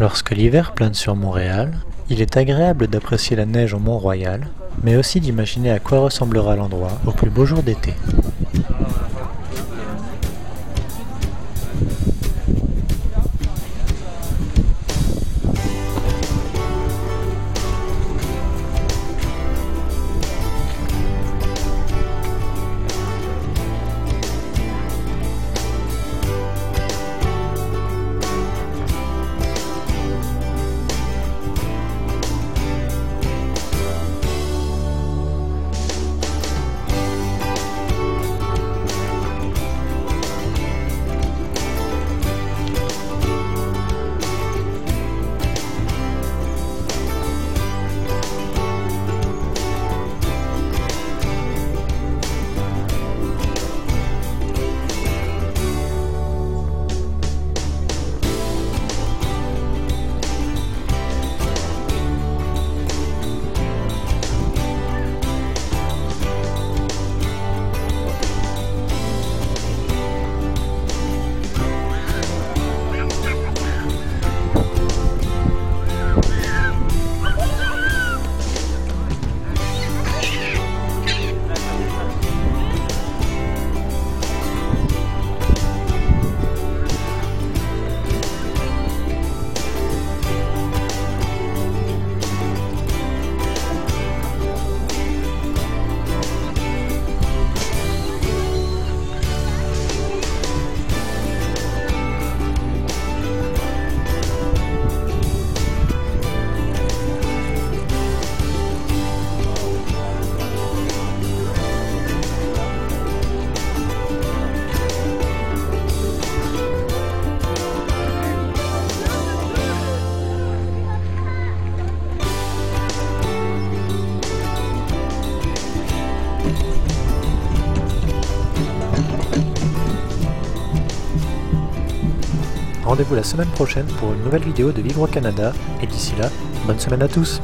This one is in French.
Lorsque l'hiver plane sur Montréal, il est agréable d'apprécier la neige au Mont-Royal, mais aussi d'imaginer à quoi ressemblera l'endroit au plus beau jour d'été. Rendez-vous la semaine prochaine pour une nouvelle vidéo de Vivre au Canada, et d'ici là, bonne semaine à tous